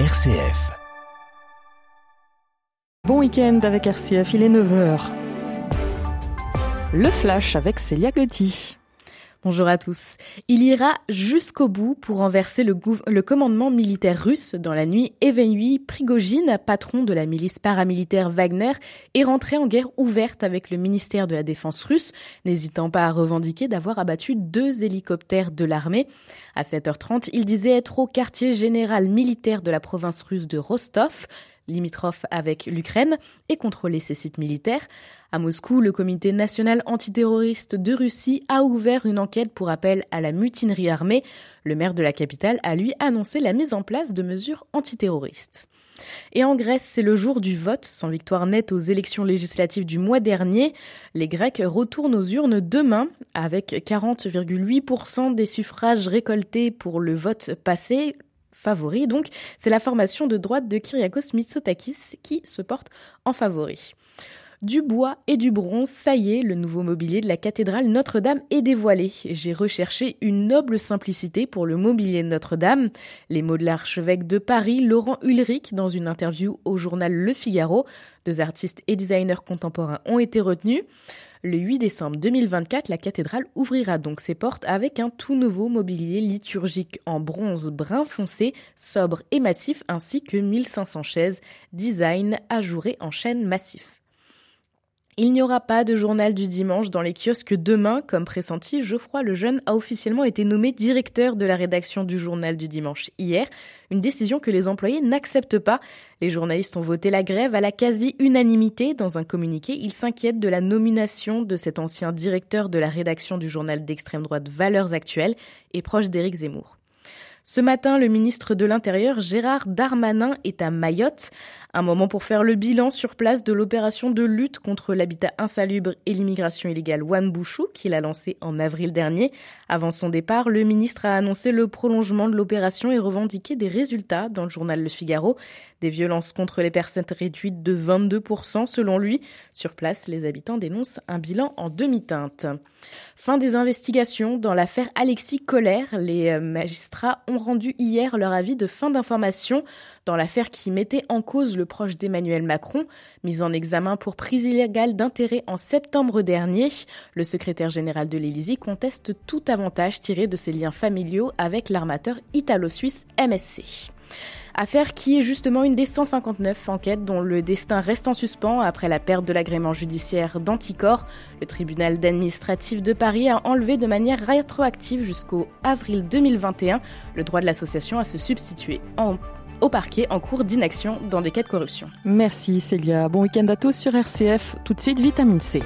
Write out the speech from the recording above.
RCF. Bon week-end avec RCF, il est 9h. Le flash avec Célia Gotti. Bonjour à tous. Il ira jusqu'au bout pour renverser le, commandement militaire russe. Dans la nuit, Evgeny Prigogine, patron de la milice paramilitaire Wagner, est rentré en guerre ouverte avec le ministère de la Défense russe, n'hésitant pas à revendiquer d'avoir abattu deux hélicoptères de l'armée. À 7h30, il disait être au quartier général militaire de la province russe de Rostov limitrophe avec l'Ukraine, et contrôler ses sites militaires. À Moscou, le comité national antiterroriste de Russie a ouvert une enquête pour appel à la mutinerie armée. Le maire de la capitale a lui annoncé la mise en place de mesures antiterroristes. Et en Grèce, c'est le jour du vote. Sans victoire nette aux élections législatives du mois dernier, les Grecs retournent aux urnes demain avec 40,8% des suffrages récoltés pour le vote passé favori. Donc, c'est la formation de droite de Kyriakos Mitsotakis qui se porte en favori. Du bois et du bronze, ça y est, le nouveau mobilier de la cathédrale Notre-Dame est dévoilé. J'ai recherché une noble simplicité pour le mobilier de Notre-Dame. Les mots de l'archevêque de Paris, Laurent Ulrich, dans une interview au journal Le Figaro. Deux artistes et designers contemporains ont été retenus. Le 8 décembre 2024, la cathédrale ouvrira donc ses portes avec un tout nouveau mobilier liturgique en bronze brun foncé, sobre et massif, ainsi que 1500 chaises, design ajouré en chêne massif. Il n'y aura pas de journal du dimanche dans les kiosques demain. Comme pressenti, Geoffroy Lejeune a officiellement été nommé directeur de la rédaction du journal du dimanche hier. Une décision que les employés n'acceptent pas. Les journalistes ont voté la grève à la quasi-unanimité. Dans un communiqué, ils s'inquiètent de la nomination de cet ancien directeur de la rédaction du journal d'extrême droite Valeurs Actuelles et proche d'Éric Zemmour. Ce matin, le ministre de l'Intérieur, Gérard Darmanin, est à Mayotte. Un moment pour faire le bilan sur place de l'opération de lutte contre l'habitat insalubre et l'immigration illégale One Bouchou, qu'il a lancé en avril dernier. Avant son départ, le ministre a annoncé le prolongement de l'opération et revendiqué des résultats dans le journal Le Figaro. Des violences contre les personnes réduites de 22% selon lui. Sur place, les habitants dénoncent un bilan en demi-teinte. Fin des investigations dans l'affaire Alexis Collère. Les euh, magistrats ont rendu hier leur avis de fin d'information dans l'affaire qui mettait en cause le proche d'Emmanuel Macron, mis en examen pour prise illégale d'intérêt en septembre dernier. Le secrétaire général de l'Élysée conteste tout avantage tiré de ses liens familiaux avec l'armateur italo-suisse MSC. Affaire qui est justement une des 159 enquêtes dont le destin reste en suspens après la perte de l'agrément judiciaire d'Anticor. Le tribunal d'administratif de Paris a enlevé de manière rétroactive jusqu'au avril 2021 le droit de l'association à se substituer au parquet en cours d'inaction dans des cas de corruption. Merci Célia. Bon week-end à tous sur RCF. Tout de suite, vitamine C.